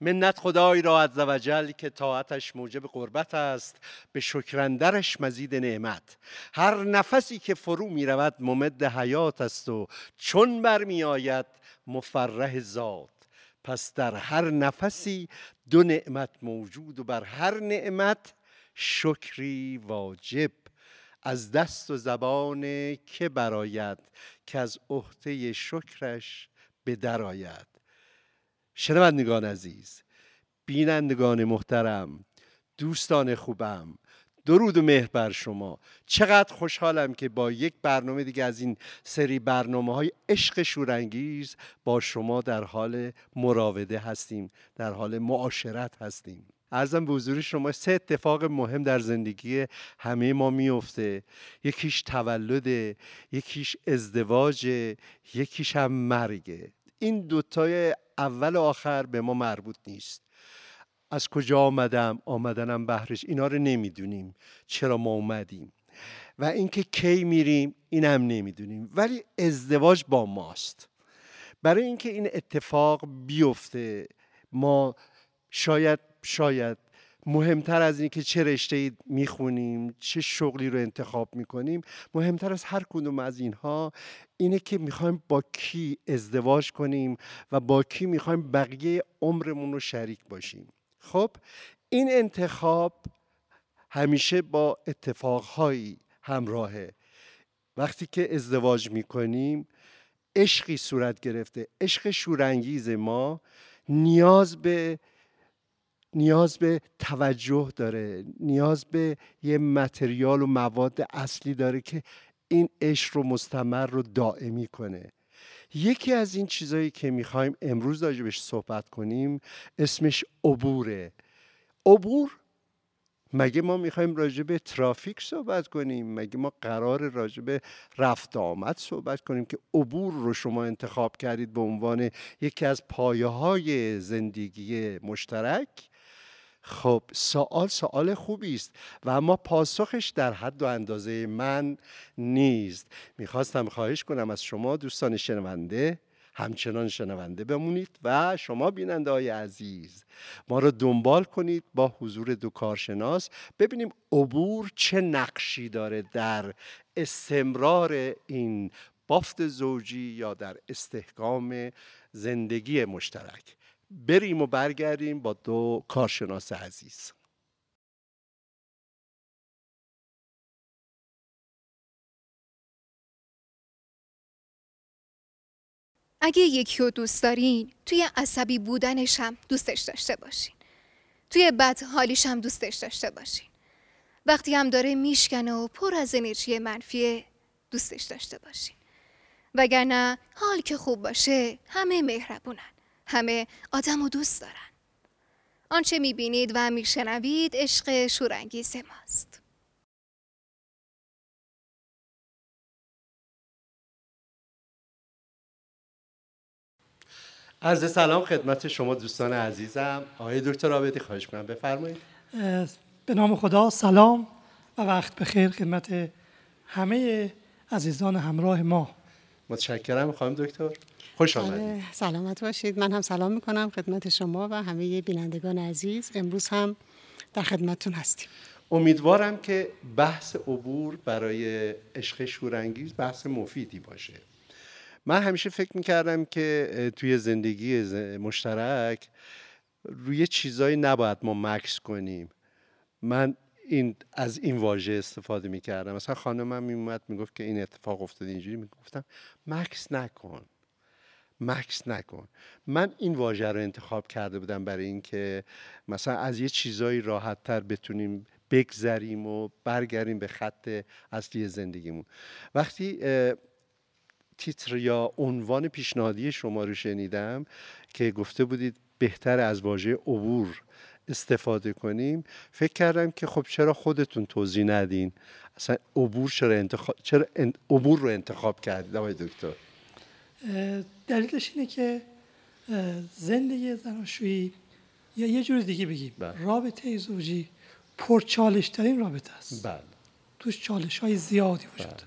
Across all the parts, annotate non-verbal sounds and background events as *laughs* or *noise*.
منت خدای را عز وجل که طاعتش موجب قربت است به شکرندرش مزید نعمت. هر نفسی که فرو می رود ممد حیات است و چون برمی آید مفرح ذات. پس در هر نفسی دو نعمت موجود و بر هر نعمت شکری واجب. از دست و زبان که براید که از عهده شکرش به درآید شنوندگان عزیز بینندگان محترم دوستان خوبم درود و مهر بر شما. چقدر خوشحالم که با یک برنامه دیگه از این سری برنامه های عشق شورانگیز با شما در حال مراوده هستیم در حال معاشرت هستیم. ارزم به حضور شما سه اتفاق مهم در زندگی همه ما میفته یکیش تولد یکیش ازدواج یکیش هم مرگه. این دوتای اول و آخر به ما مربوط نیست. از کجا آمدم؟ آمدنم بهرش. اینا رو نمی‌دونیم. چرا ما اومدیم؟ و اینکه کی میریم این هم نمی‌دونیم. ولی ازدواج با ماست. برای اینکه این اتفاق بیفته ما شاید شاید مهمتر از اینکه چه رشته می‌خونیم چه شغلی رو انتخاب می‌کنیم مهمتر از هر کدوم از اینها اینه که می‌خوایم با کی ازدواج کنیم و با کی می‌خوایم بقیه عمرمون رو شریک باشیم. خب این انتخاب همیشه با اتفاقهایی همراهه. وقتی که ازدواج می‌کنیم عشقی صورت گرفته عشق شورانگیز ما نیاز به نیاز به توجه داره نیاز به یه متریال و مواد اصلی داره که این عشق رو مستمر رو دائمی کنه. یکی از این چیزهایی که می‌خوایم امروز راجبش صحبت کنیم اسمش عبوره. عبور مگه ما می‌خوایم راجع به ترافیک صحبت کنیم؟ مگه ما قرار راجع به رفت آمد صحبت کنیم که عبور رو شما انتخاب کردید به عنوان یکی از پایه های زندگی مشترک؟ خب سوال سوال خوبی است و اما پاسخش در حد و اندازه من نیست. می‌خواستم خواهش کنم از شما دوستان شنونده همچنان شنونده بمونید و شما بیننده های عزیز ما رو دنبال کنید با حضور دو کارشناس ببینیم عبور چه نقشی داره در استمرار این بافت زوجی یا در استحکام زندگی مشترک. بریم و برگردیم با دو کارشناس عزیز. اگه یکی رو دوست دارین توی عصبی بودنش هم دوستش داشته باشین. توی بد حالیش هم دوستش داشته باشین. وقتی هم داره میشکنه و پر از انرژی منفی دوستش داشته باشین. وگرنه حال که خوب باشه همه مهربونن. همه آدم و دوست دارن. آنچه می‌بینید و میشنوید عشق شورانگیز ماست. عرض سلام خدمت شما دوستان عزیزم. آقای دکتر آبدی خواهش می‌کنم بفرمایید. به نام خدا سلام و وقت بخیر خدمت همه عزیزان همراه ما. متشکرم. خانم دکتر. خوش آمدید. بله، سلامت باشید. من هم سلام می‌کنم خدمت شما و همه بینندگان عزیز. امروز هم در خدمتتون هستیم. امیدوارم که بحث عبور برای عشق شورانگیز بحث مفیدی باشه. من همیشه فکر می‌کردم که توی زندگی مشترک روی چیزایی نباید ما مکس کنیم. من این از این واژه استفاده می‌کردم. مثلا خانمم میومد می‌گفت که این اتفاق افتاده اینجوری. می‌گفتم مکس نکن. مکس نکن. من این واژه رو انتخاب کرده بودم برای اینکه مثلا از یه چیزایی راحت تر بتونیم بگذریم و برگردیم به خط اصلی زندگیمون. وقتی تیتر یا عنوان پیشنهادی شما رو شنیدم که گفته بودید بهتر از واژه عبور استفاده کنیم فکر کردم که خب چرا خودتون توضیح ندین؟ اصلا عبور چرا انتخاب چرا عبور رو انتخاب کردید آقای دکتر؟ دلیلش اینه که زندگی زناشویی یا یه جور دیگه بگیم بله. رابطه زوجی پرچالش ترین رابطه است بله. توش چالش های زیادی وجود بله.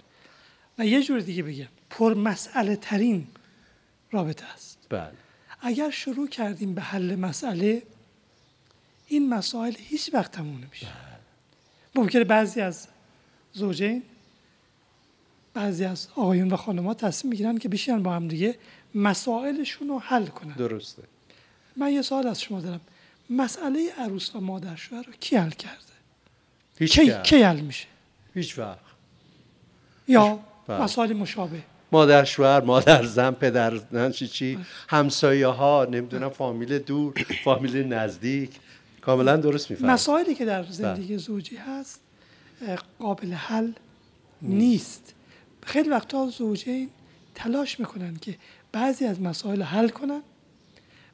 و یه جور دیگه بگم پر مسئله ترین رابطه است بله. اگر شروع کردیم به حل مسئله این مسائل هیچ وقت تموم نمیشه ممکنه بعضی از زوجین بعضی از آقایون و خانمات تصمیم می‌گیرن که بشینن با هم دیگه مسائلشون رو حل کنن. درسته. من یه سوال از شما دارم. مسئله عروس و مادر شوهر رو کی حل کرده؟ هیچ کی. کی حل میشه؟ هیچ وقت. یا بله. مسائل مشابه. مادر شوهر مادر زن پدر زن چی چی. همسایه ها نمی‌دونم فامیل دور فامیل نزدیک. کاملا درست میفهم مسائلی که بله. در زندگی زوجی هست قابل حل نیست. خیلی وقتا زوجین تلاش می‌کنن که بعضی از مسائل رو حل کنن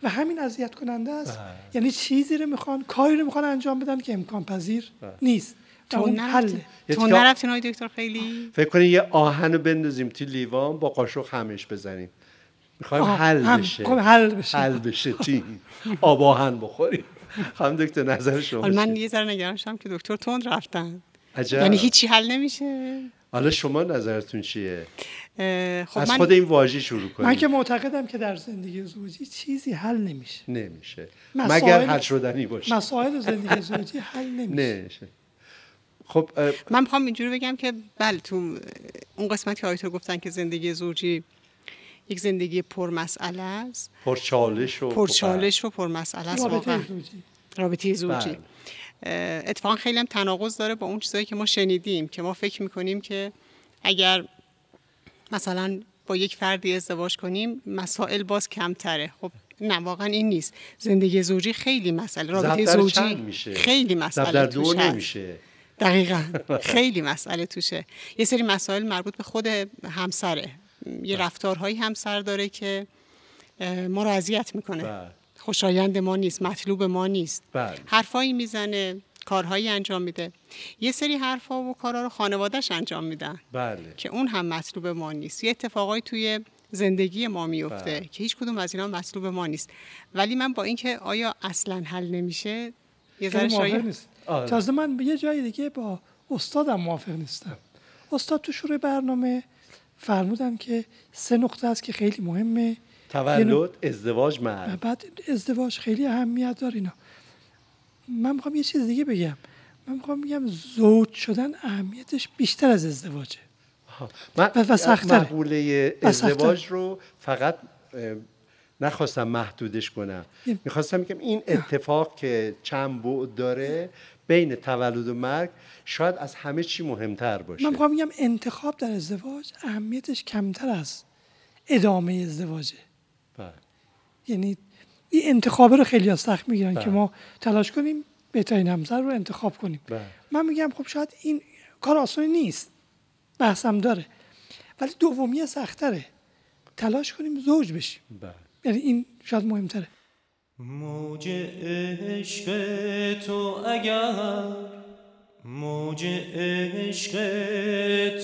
و همین اذیت کننده است. بله. یعنی چیزی رو می‌خوان کاری رو می‌خوان انجام بدن که امکان پذیر نیست. و تو نرفتین یه تو نرفتین های دکتر خیلی؟ فکر کنید یه آهن رو بندازیم توی لیوان با قاشق همش بزنیم. می‌خوایم حل هم- بشه. خب، حل بشه. حل بشه. چی؟ آب آهن بخوریم. خانم دکتر نظر شما من؟ یه ذره نگران شدم که دکتر تند رفتن. عجب. یعنی هیچی حل نمیشه. حالا شما نظرتون چیه؟ خب از من خود این واژه شروع کنیم. من که معتقدم که در زندگی زوجی چیزی حل نمیشه. نمیشه. مسائل- مگر حل شدنی باشه. مسائل زندگی زوجی حل نمیشه. نمیشه. خب اه، من می‌خوام اینجوری بگم که بله تو اون قسمتی که آیتو گفتن که زندگی زوجی یک زندگی پرمسئله است. پرچالش و پرچالش و پرمسئله است رابطه زوجی. رابطه زوجی. بله. اتفاقا خیلی هم تناقض داره با اون چیزایی که ما شنیدیم که ما فکر می‌کنیم که اگر مثلا با یک فردی ازدواج کنیم مسائل باز کمتره. خب نه واقعا این نیست. زندگی زوجی خیلی مسئله. رابطه زوجی میشه؟ خیلی مسئله دو. نمیشه. دقیقا. *laughs* خیلی مسئله توشه. یه سری مسائل مربوط به خود همسره. یه رفتارهایی همسر داره که ما رو اذیت می‌کنه. بله. خوشایند ما نیست مطلوب ما نیست. بله. حرفایی می‌زنه کارهایی انجام میده. یه سری حرفا و کارها رو خانوادهش انجام میدن. بله. که اون هم مطلوب ما نیست. یه اتفاقایی توی زندگی ما میفته بله. که هیچ کدوم از اینا مطلوب ما نیست. ولی من با اینکه آیا اصلا حل نمیشه یه ذره شاید نیست. آره. تازه من به یه جای دیگه با استادم موافق نیستم. استاد تو شروع برنامه فرمودن که سه نقطه است که خیلی مهمه. تولد ازدواج و مرگ بعد ازدواج خیلی اهمیت داره اینا. من می‌خوام یه چیز دیگه بگم. من می‌خوام بگم زوج شدن اهمیتش بیشتر از ازدواجه. من و- سخت‌تره. مقوله. ازدواج رو فقط نخواستم محدودش کنم. می‌خواستم بگم این اتفاق که چند بعد داره بین تولد و مرگ شاید از همه چی مهمتر باشه. من می‌خوام بگم انتخاب در ازدواج اهمیتش کمتر از ادامه ازدواجه. بله. یعنی این انتخابه رو خیلی از سخت می‌گیرن بله. که ما تلاش کنیم بهترین همسر رو انتخاب کنیم بله. من میگم خب شاید این کار آسانی نیست بحثم داره ولی دومی سختره تلاش کنیم زوج بشیم بله. یعنی این شاید مهمتره موج عشق تو اگر موج عشق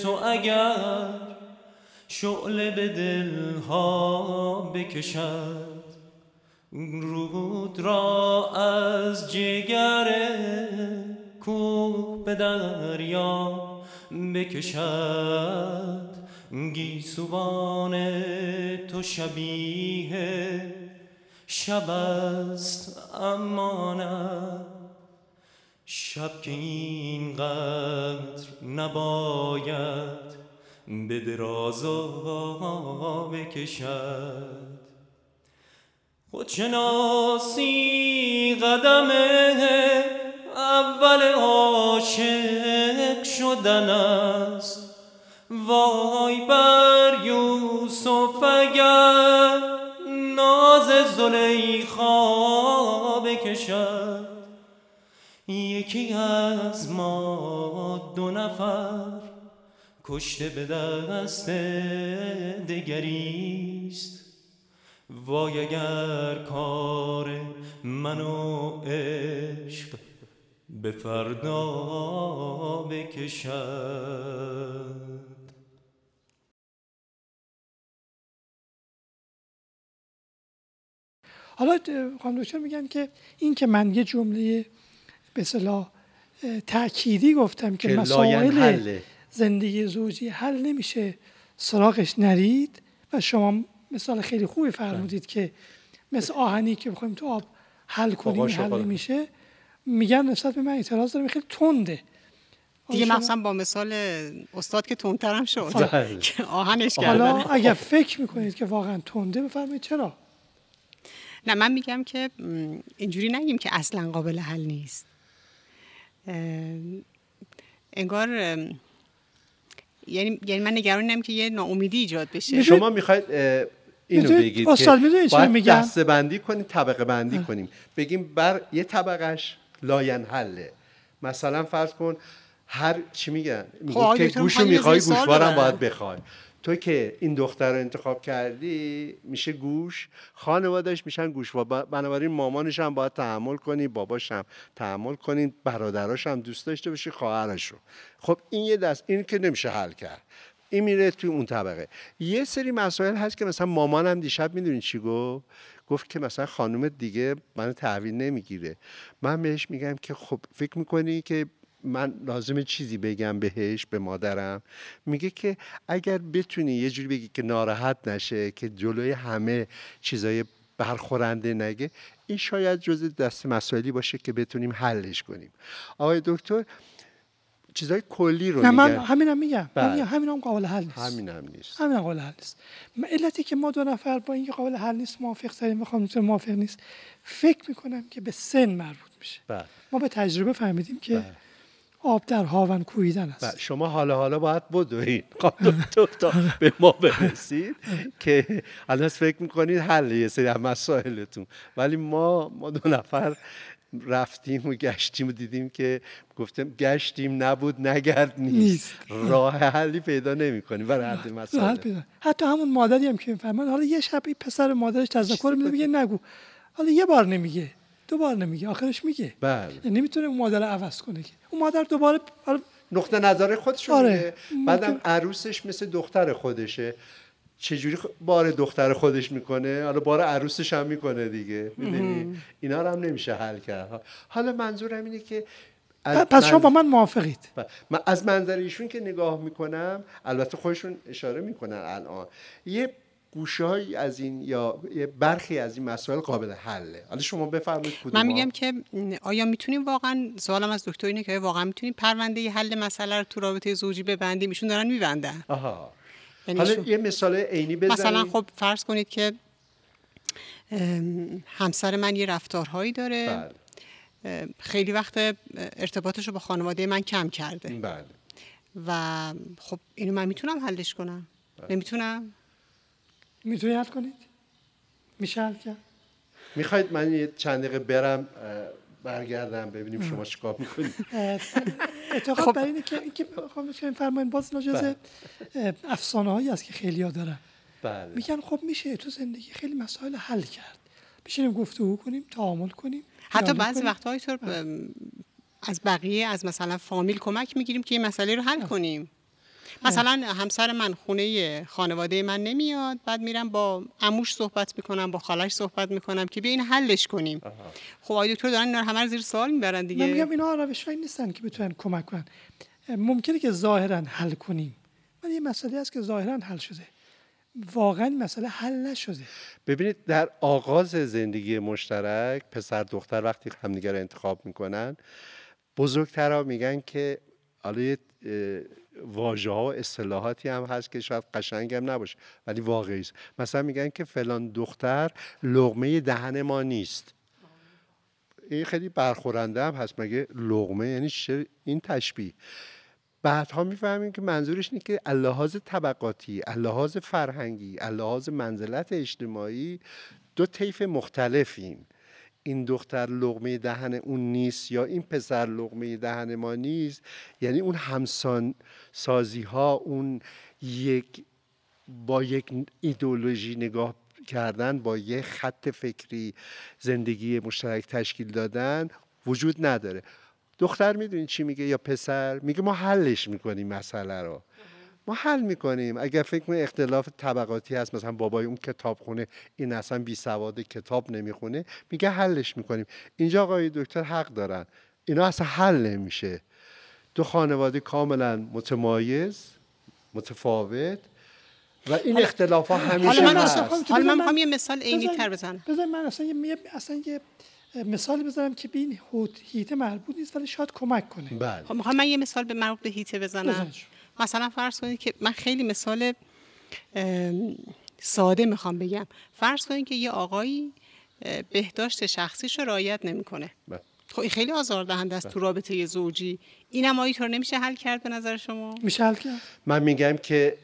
تو اگر شعله به دلها بکشد. رود را از جگر کوه به دریا بکشد. گیسوان تو شبیه شب است اما نه. شب که اینقدر نباید به درازا بکشد خودشناسی قدم اول عاشق شدن است. وای بر یوسف اگر ناز زلیخا بکشد. یکی از ما دو نفر کشته به دست دگریست وای اگر کار من و عشق به فردا بکشد حالا خانم دکتر میگن که این که من یه جمله به اصطلاح اه، تأکیدی گفتم که که مسائل. زندگی زوجی حل نمیشه. سراغش نرید و شما مثال خیلی خوبی فرمودید که مثل آهنی که بخوایم تو آب حل کنیم حل نمیشه. میگن نسبت به من اعتراض دارم خیلی تنده. دیگه مثلا با مثال استاد که تندترم شد بله. که آهنش کردن. حالا اگر فکر می‌کنید که واقعا تنده بفرمایید چرا؟ نه من میگم که اینجوری نگیم که اصلا قابل حل نیست. انگار یعنی یعنی من نگرانم که یه ناامیدی ایجاد بشه. شما می‌خواید اینو بگید که باید دسته بندی کنیم طبقه بندی کنیم. بگیم بر یه طبقش لاین حله. مثلا فرض کن هر چی میگن؟ خب که گوشو می‌خوای گوشوارم باید بخوای تو که این دختر رو انتخاب کردی میشه گوش؟ خانوادش میشن گوش. و بنابراین مامانش هم باید تحمل کنی باباش هم تحمل کنی برادراش هم دوست داشته باشی خواهرش رو. خب این یه دست این که نمیشه حل کرد. این میره توی اون طبقه. یه سری مسائل هست که مثلا مامانم دیشب می‌دونی چی گفت؟ گفت که مثلا خانم دیگه من تحویل نمی‌گیره. من بهش میگم که خب فکر می‌کنی که من لازم چیزی بگم بهش به مادرم. میگه که اگر بتونی یه جوری بگی که ناراحت نشه که جلوی همه چیزای برخورنده نگه این شاید جز دست مسائلی باشه که بتونیم حلش کنیم. آقای دکتر چیزای کلی رو نه من همینم میگم. بله. همین هم قابل حل نیست. همین هم نیست. همین قابل حل نیست. علتی که ما دو نفر با اینکه قابل حل نیست موافق تریم بخوام موافق نیست فکر می‌کنم که به سن مربوط میشه. بله. ما به تجربه فهمیدیم که بله. آب در هاون کویدن است. شما حالا حالا باید بدوید تا به ما برسید که الان فکر می‌کنید حل یه سری مسائلتون. ولی ما ما دو نفر رفتیم و گشتیم و دیدیم که گفتم گشتیم نبود نگرد نیست, راه حلی پیدا نمی کنیم برای حل مسائل حتی همون مادری هم که می‌فهمن حالا یه شب پسر مادرش تذکر میده میگه نگو. حالا یه بار نمیگه. دوبار نمیگه آخرش میگه. بله. یعنی نمی‌تونه اون مادر عوض کنه که. اون مادر دوباره نقطه نظر خودش آره. بعدم عروسش مثل دختر خودشه. چجوری بار دختر خودش می‌کنه؟ حالا بار عروسش هم می‌کنه دیگه. می‌دونی اینا رو هم نمیشه حل کرد. حالا منظورم اینه که پس شما با من موافقید. من از منظر ایشون که نگاه می‌کنم البته خودشون اشاره می‌کنن الان. یه گوشه از این یا برخی از این مسائل قابل حله. حالا شما بفرمایید من میگم که آیا می‌تونیم واقعا سوالم از دکتر اینه که واقعا می‌تونیم پرونده حل مسئله رو تو رابطه زوجی ببندیم؟ ایشون دارن میبندن. آها. یعنی حالا یه مثال عینی بزنید مثلا خب فرض کنید که همسر من یه رفتارهایی داره. بله. خیلی وقت ارتباطش رو با خانواده من کم کرده. بله. و خب اینو من می‌تونم حلش کنم؟ بله. نمی‌تونم؟ می‌تونی حل کنید؟ میشه حل کرد؟ می‌خواید من یه چند دقیقه برم برگردم ببینیم شما چیکار می‌کنید. اعتقاد خب. برای اینه که اینکه می‌خوام فرمایید باز ناجز بله. افسانه هایی است که خیلی ها دارن. بله. میگن خب میشه تو زندگی خیلی مسائل حل کرد. بشینیم گفتگو کنیم تعامل کنیم حتی بعضی وقتها طور از بقیه از مثلا فامیل کمک می‌گیریم که این مسئله رو حل کنیم. مثلا همسر من خونه خانواده من نمیاد بعد میرم با عموش صحبت می‌کنم با خالش صحبت می‌کنم که بیا این حلش کنیم. خب آقای دکتر دارن اینا همه زیر سوال می‌برن دیگه؟ من میگم اینا روشهایی نیستن که بتونن کمک کنن. ممکنه که ظاهرا حل کنیم. ولی یه مسئله است که ظاهرا حل شده. واقعا مسئله حل نشده. ببینید در آغاز زندگی مشترک پسر دختر وقتی همدیگر انتخاب می‌کنن بزرگترها میگن که حالا واژه ها و اصطلاحاتی هم هست که شاید قشنگ هم نباشه ولی واقعی است. مثلا میگن که فلان دختر لغمه دهن ما نیست. این خیلی برخورنده هم هست. مگه لغمه یعنی این تشبیه. بعدها می‌فهمیم که منظورش اینه که اللحاظ طبقاتی اللحاظ فرهنگی اللحاظ منزلت اجتماعی دو طیف مختلفیم. این دختر لغمه دهن اون نیست یا این پسر لغمه دهن ما نیست. یعنی اون همسان سازی ها اون یک با یک ایدولوژی نگاه کردن با یک خط فکری زندگی مشترک تشکیل دادن وجود نداره. دختر می‌دونی چی میگه یا پسر؟ میگه ما حلش می‌کنیم مسئله رو. ما حل می‌کنیم. اگر فکر کنید اختلاف طبقاتی هست مثلا بابای اون کتاب خونه این اصلا بی سواد کتاب نمی‌خونه میگه حلش می‌کنیم. اینجا آقای دکتر حق دارن. اینا اصلا حل نمیشه. دو خانواده کاملا متمایز متفاوت و این اختلاف ها همیشه حالا من هست. اصلا- حالا من یه مثال عینی بذار- تر بزنم. بذار من اصلا یه اصلا یه مثالی بذارم که به این هیته مربوط نیست ولی شاید کمک کنه. بله. خب می‌خوام من یه مثال به مربوط به هیته بزنم. بزنش. مثلا فرض کنید که من خیلی مثال ساده می‌خوام بگم. فرض کنید که یه آقایی بهداشت شخصیش رو رعایت نمی‌کنه. بله. خب این خیلی آزاردهنده است تو رابطه زوجی. اینم آیا نمیشه حل کرد به نظر شما؟ میشه حل کرد؟ من میگم که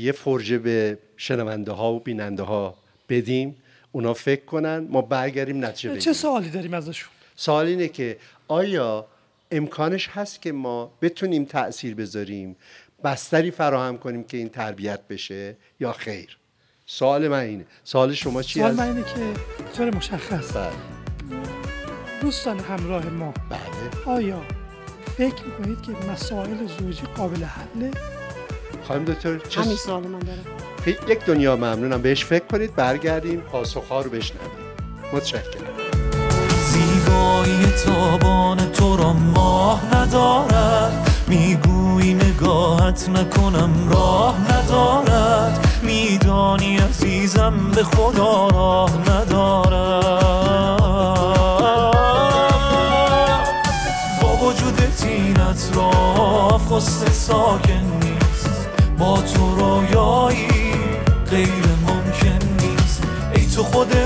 یه فرجه به شنونده ها و بیننده ها بدیم. اونا فکر کنن. ما برگردیم نتیجه چه بگیریم. سوالی داریم ازشون؟ سوال اینه که آیا امکانش هست که ما بتونیم تأثیر بذاریم؟ بستری فراهم کنیم که این تربیت بشه یا خیر. سوال من اینه. سوال شما چی سوال؟ من اینه که طور مشخص. بله. دوستان همراه ما. بله. آیا فکر می‌کنید که مسائل زوجی قابل حله خانم دکتر چه همین سوال من دارم. یک دنیا ممنونم. بهش فکر کنید برگردیم پاسخها رو بشنویم. متشکرم. زیبایی تابان تو را ماه ندارد. می‌گویی نگاهت نکنم راه ندارد. میدانی عزیزم به خدا راه ندارد. با وجود تینت را خست ساکن نیست. با تو رویایی غیر ممکن نیست. ای تو خود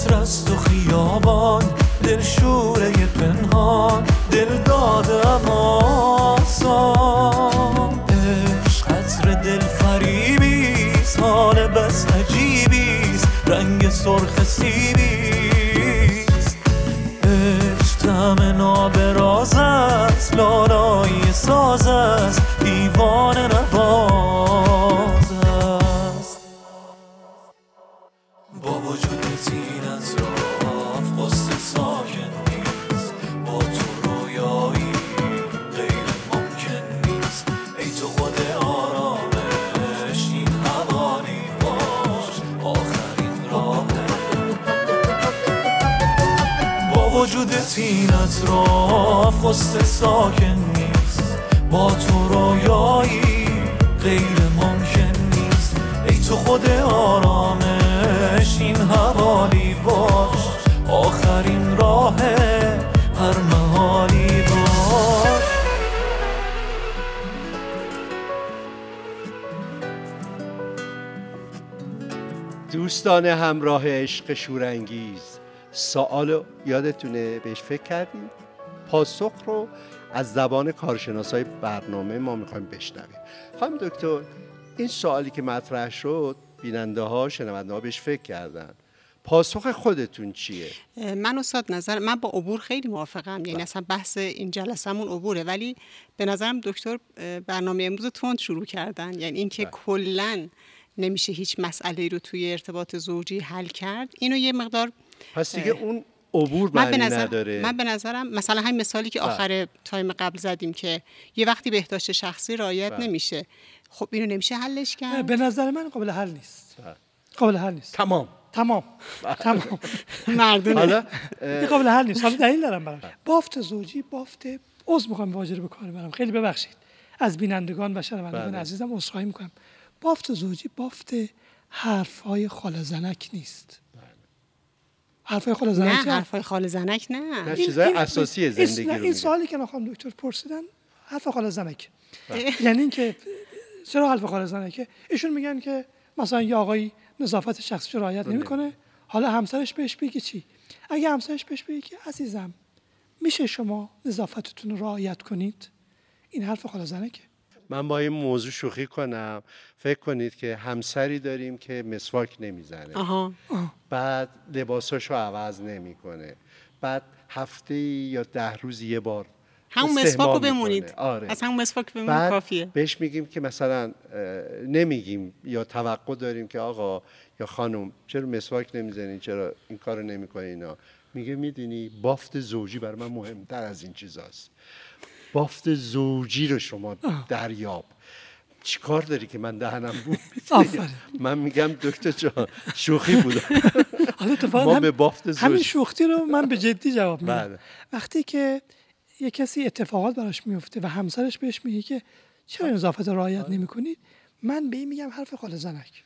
چتر است و خیابان دل شوره پنهان دل داده آسان. عشق عطر دل فریبیست حال بس عجیبیست رنگ سرخ سیبیست همراه عشق شورانگیز. سوال یادتونه بهش فکر کردیم پاسخ رو از زبان کارشناسای برنامه ما می‌خوایم بشنویم. خانم دکتر این سوالی که مطرح شد بیننده ها شنونده ها بهش فکر کردن. پاسخ خودتون چیه؟ من استاد نظر من با عبور خیلی موافقم. یعنی اصلا بحث این جلسمون عبوره. ولی به نظرم دکتر برنامه امروز رو تند شروع کردن. یعنی اینکه کلا نمیشه هیچ مسئله رو توی ارتباط زوجی حل کرد. اینو یه مقدار پس دیگه اون عبور من به نظر نداره. من به نظرم مثلا همین مثالی که بله. آخر تایم قبل زدیم که یه وقتی بهداشت شخصی رعایت بله. نمیشه. خب اینو نمیشه حلش کرد؟ به نظر من قابل حل نیست. بله. قابل حل نیست. تمام. تمام. تمام. *laughs* مردونه. حالا این قابل حل نیست. حالا دلیل دارم براش بافت زوجی بافت عذر می‌خوام واژه رو به کار برم. خیلی ببخشید. از بینندگان و شنوندگان. عزیزم عذرخواهی می‌کنم. بافت زوجی بافت حرفهای خاله زنک نیست. حرفهای خاله نه زنک حرفای خال زنک نه. نه چیزای اساسی این- زندگی این رو میگه سوالی که نخوام دکتر پرسیدن حرف خاله زنک. یعنی اینکه چرا حرف خاله زنکه؟ ایشون میگن که مثلا یه آقایی نظافت شخصیش رو رعایت نمی‌کنه حالا همسرش بهش بگه چی؟ اگه همسرش بهش بگه که عزیزم میشه شما نظافتتون رو رعایت کنید؟ این حرف خاله زنکه. من با این موضوع شوخی کنم. فکر کنید که همسری داریم که مسواک نمی‌زنه. آها. بعد لباساشو عوض نمی‌کنه. بعد هفته یا ده روز یه بار همون مسواک رو بمونید. آره. از همون مسواک بمونید کافیه. بهش میگیم که مثلا نمیگیم یا توقع داریم که آقا یا خانم چرا مسواک نمی‌زنین چرا این کارو نمی‌کنین اینا؟ میگه می‌دونی بافت زوجی برای من مهمتر از این چیزاست. بافت زوجی رو شما دریاب. چیکار داری که من دهنم بود؟ من میگم دکتر جان شوخی بود. حالا به بافت زوجی. همین شوخی رو من به جدی جواب میدم. بله. وقتی که یه کسی اتفاقات براش میفته و همسرش بهش میگه که چرا نظافت رعایت آره. نمی‌کنید من به این میگم حرف خال زنک.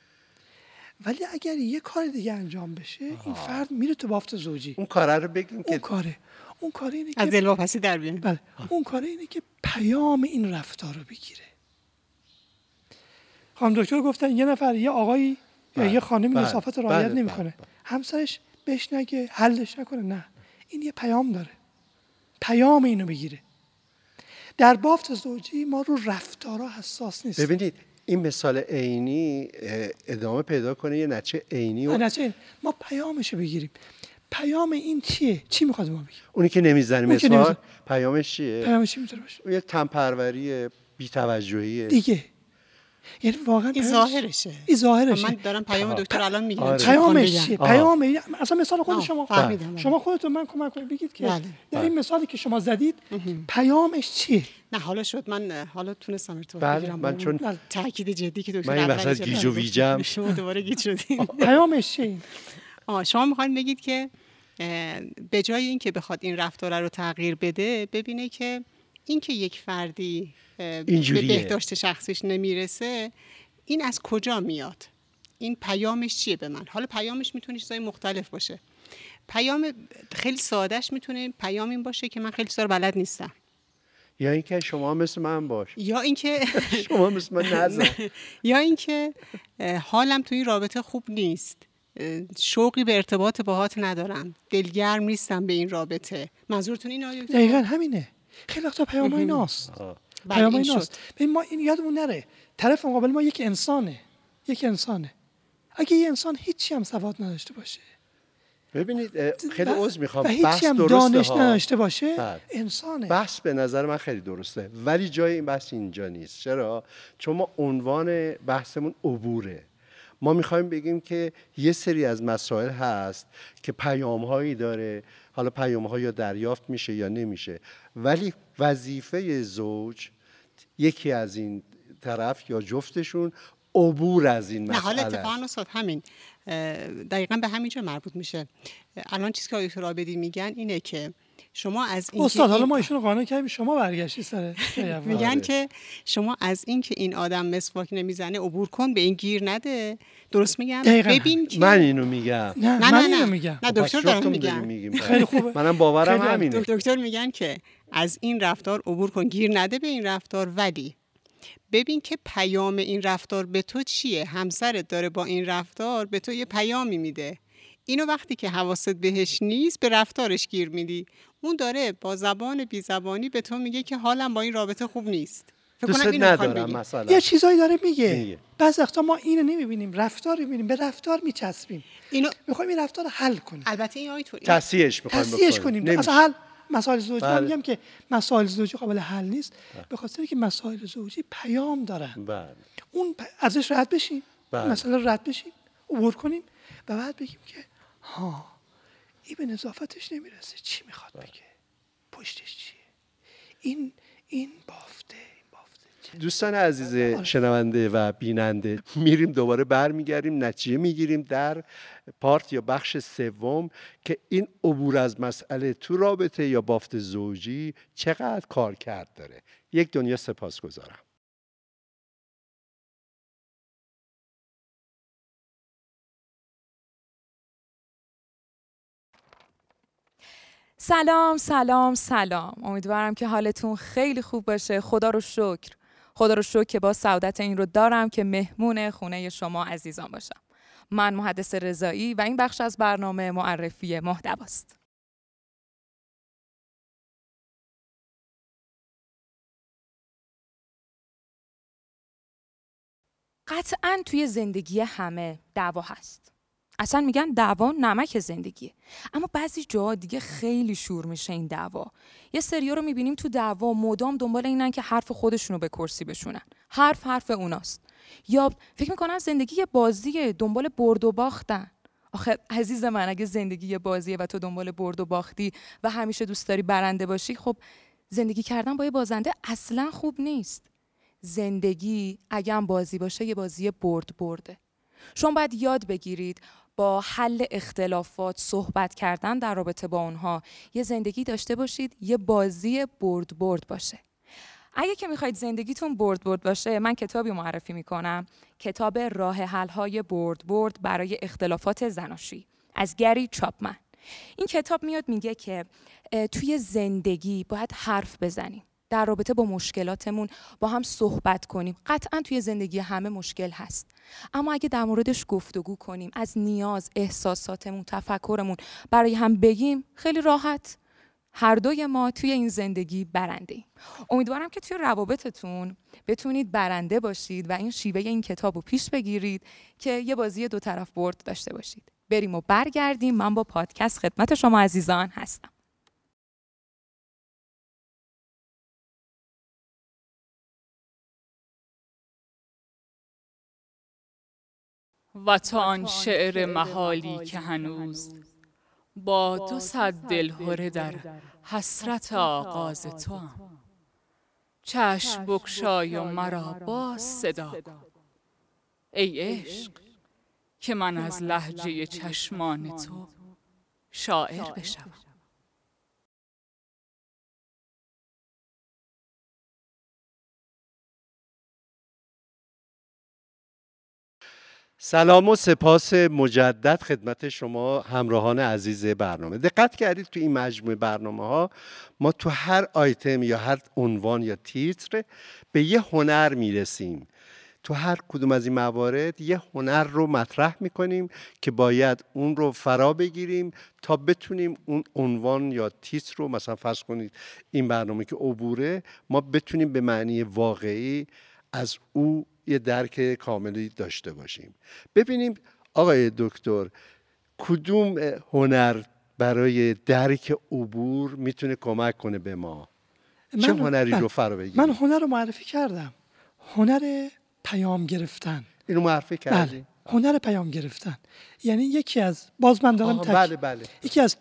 ولی اگر یه کار دیگه انجام بشه این فرد میره تو بافت زوجی. اون کاره رو بگیم که اون کاره. اون کاره اینه از دلواپسی در بیان بله. اون کاره اینه که پیام این رفتار رو بگیره. خانم دکتر گفتن یه نفر یه آقایی یا یه خانمی بله. رعایت بله. نمی‌کنه. همسرش بهش نگه حلش نکنه نه. این یه پیام داره. پیام اینو بگیره. در بافت زوجی ما رو رفتارا حساس نیست. ببینید این مثال عینی ادامه پیدا کنه یه نچه عینی و... نچه ما پیامش بگیریم. پیام این چیه؟ چی می‌خواد ما بگیم؟ اونی که نمی‌زنیم مثال پیامش چیه؟ پیامش چی می‌تونه باشه؟ یه تنپروری بی‌توجهیه. دیگه. یعنی واقعا این ظاهرشه. این ظاهرشه. من دارم پیام دکتر الان میگم آره. پیامش چیه؟ پیام اصلا مثال خود شما فهمیدم شما خودتون من کمک کنید بگید که بله. در این مثالی که شما زدید پیامش چیه؟ نه حالا شد. من حالا تونستم ارتباط بله بگیرم. من چون بله. تاکید جدی که دکتر من این وسط گیج و ویجم. شما دوباره گیج شدین پیامش چیه؟ آه شما می‌خواین بگید که به جای اینکه بخواد این رفتار رو تغییر بده ببینه که اینکه یک فردی به بهداشت شخصیش نمی‌رسه این از کجا میاد؟ این پیامش چیه به من؟ حالا پیامش می‌تونه چیزای مختلف باشه. پیام خیلی سادهش می‌تونه پیام این باشه که من خیلی سال بلد نیستم. یا اینکه شما مثل من باش. یا اینکه *laughs* شما مثل من نزن. *laughs* یا اینکه حالم توی این رابطه خوب نیست. شوقی به ارتباط باهات ندارم. دلگرم نیستم به این رابطه. منظورتون این آیا دقیقا همینه. خیلی وقتا پیام ایناست بله، پیام ایناست به ما این یادمون نره. طرف مقابل ما یک انسانه. یک انسانه. اگه یه انسان هیچی هم سواد نداشته باشه. ببینید خیلی عذر می‌خوام. بحث هم دانش نداشته باشه بله. انسانه. بحث به نظر من خیلی درسته. ولی جای این بحث اینجا نیست. چرا؟ چون ما عنوان بحثمون عبوره. ما می‌خوایم بگیم که یه سری از مسائل هست که پیام هایی داره. حالا پیام ها یا دریافت میشه یا نمیشه. ولی وظیفه زوج یکی از این طرف یا جفتشون عبور از این مسئله نه حالا اتفاقا استاد همین دقیقا به همینجا مربوط میشه. الان چیزی که آیت رابدی میگن اینه که شما از این استاد حالا ما ایشون قانع کردیم. شما برگشتی سر *laughs* میگن آره. که شما از این که این آدم مسواک نمی‌زنه عبور کن به این گیر نده. درست میگم؟ ببین که من اینو میگم. نه نه من اینو میگم. نه دکتر دارم میگم خیلی خوبه. منم باورم همینه. دکتر میگن که از این رفتار عبور کن گیر نده به این رفتار. ولی ببین که پیام این رفتار به تو چیه؟ همسرت داره با این رفتار به تو یه پیامی میده. اینو وقتی که حواست بهش نیست به رفتارش گیر میدی. اون داره با زبان بی زبانی به تو میگه که حالم با این رابطه خوب نیست. دوست ندارم مثلا. یه چیزایی داره میگه. بعض وقتا ما اینو نمی‌بینیم رفتار می‌بینیم به رفتار میچسبیم. اینو می‌خوایم این رفتار حل کنیم. البته این آیتو تصحیحش می‌خوایم کنیم. اصلا حل مسائل زوجی بله. میگم که مسائل زوجی قابل حل نیست. بله. به خاطر که مسائل زوجی پیام دارن. بله. اون ازش رد بشیم. بله. مثلا رد بشیم عبور کنیم و بعد بگیم که ها این به نظافتش نمی‌رسه. چی می‌خواد بله. بگه؟ پشتش چیه؟ این این بافته دوستان عزیز شنونده و بیننده میریم دوباره برمیگردیم نتیجه می‌گیریم در پارت یا بخش سوم که این عبور از مسئله تو رابطه یا بافت زوجی چقدر کار کرد داره. یک دنیا سپاس گذارم سلام سلام سلام. امیدوارم که حالتون خیلی خوب باشه. خدا رو شکر. خدا رو شکر که با سعادت این رو دارم که مهمون خونه شما عزیزان باشم. من محدث رضایی و این بخش از برنامه معرفی محتواست قطعا توی زندگی همه دعوا هست. اصلا میگن دعوا نمک زندگیه. اما بعضی جاها دیگه خیلی شور میشه این دعوا. یه سریا رو می‌بینیم تو دعوا مدام دنبال اینن که حرف خودشونو به کرسی بشونن. حرف حرف اوناست. یا فکر می‌کنن زندگی یه بازیه دنبال برد و باختن. آخه عزیز من اگه زندگی یه بازیه و تو دنبال برد و باختی و همیشه دوست داری برنده باشی خب زندگی کردن با یه بازنده اصلا خوب نیست. زندگی اگه هم بازی باشه یه بازی برد برده. شما باید یاد بگیرید با حل اختلافات صحبت کردن در رابطه با اونها. یه زندگی داشته باشید یه بازی برد برد باشه. اگه که می‌خواید زندگیتون برد برد باشه من کتابی معرفی می‌کنم. کتاب راه حل های برد برد برای اختلافات زناشویی. از گری چاپمن. این کتاب میاد میگه که توی زندگی باید حرف بزنیم. در رابطه با مشکلاتمون با هم صحبت کنیم. قطعا توی زندگی همه مشکل هست. اما اگه در موردش گفتگو کنیم از نیاز احساساتمون تفکرمون برای هم بگیم خیلی راحت. هر دوی ما توی این زندگی برنده ایم. امیدوارم که توی روابطتون بتونید برنده باشید و این شیوه این کتاب رو پیش بگیرید که یه بازی دو طرف برد داشته باشید. بریم و برگردیم. من با پادکست خدمت شما عزیزان هستم. و تا آن شعر محالی که هنوز. با دو صد دلهوره در حسرت آغاز تو هم چشم بکشای و مرا باز صدا. ای عشق که من از لحجه چشمان تو شاعر بشم سلام و سپاس مجدد خدمت شما همراهان عزیز برنامه. دقت کردید تو این مجموعه برنامه ها ما تو هر آیتم یا هر عنوان یا تیتر به یه هنر می‌رسیم. تو هر کدوم از این موارد یه هنر رو مطرح می‌کنیم که باید اون رو فرا بگیریم تا بتونیم اون عنوان یا تیتر رو مثلا فرض کنید این برنامه که عبوره ما بتونیم به معنی واقعی از او یه درک کاملی داشته باشیم. ببینیم آقای دکتر کدوم هنر برای درک عبور می‌تونه کمک کنه به ما؟ چه هنری رو فرا بگیریم؟ من هنر رو معرفی کردم. هنر پیام گرفتن. اینو معرفی کردی؟ بله. هنر پیام گرفتن. یعنی یکی از باز من دارم بله بله. یکی از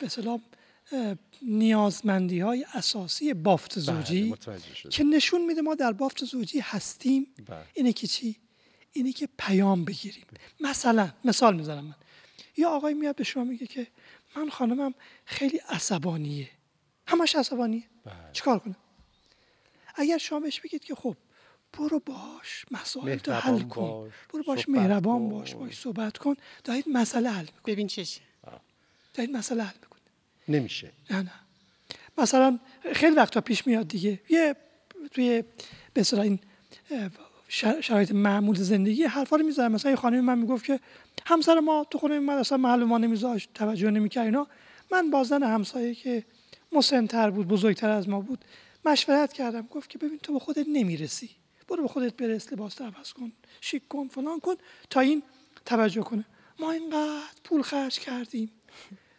به نیازمندی های اساسی بافت بله، زوجی که نشون میده ما در بافت زوجی هستیم. بله. اینه که چی؟ اینه که پیام بگیریم. مثلا مثال می‌زنم من. یا آقای میاد به شما میگه که من خانمم خیلی عصبانیه. همش عصبانیه. بله. چیکار کنه اگر شما بهش بگید که خب برو باش مسائل تو حل کن. برو باش مهربان باش باش صحبت کن. دارید مسئله حل میکن ببین چشه دارید مسئله حل میکن نمیشه. نه نه. مثلا خیلی وقتا پیش میاد دیگه. یه توی به این شرایط معمول زندگی حرفا رو می‌زنم مثلا یه خانمی من می‌گفت که همسر ما تو خونه من اصلا محل ما نمیذاشت توجه نمی‌کرد اینا. من بازن همسایه که مسنتر بود بزرگتر از ما بود مشورت کردم. گفت که ببین تو به خودت نمی‌رسی. برو به خودت برس لباس عوض کن شیک کن فلان کن تا این توجه کنه. ما اینقدر پول خرج کردیم.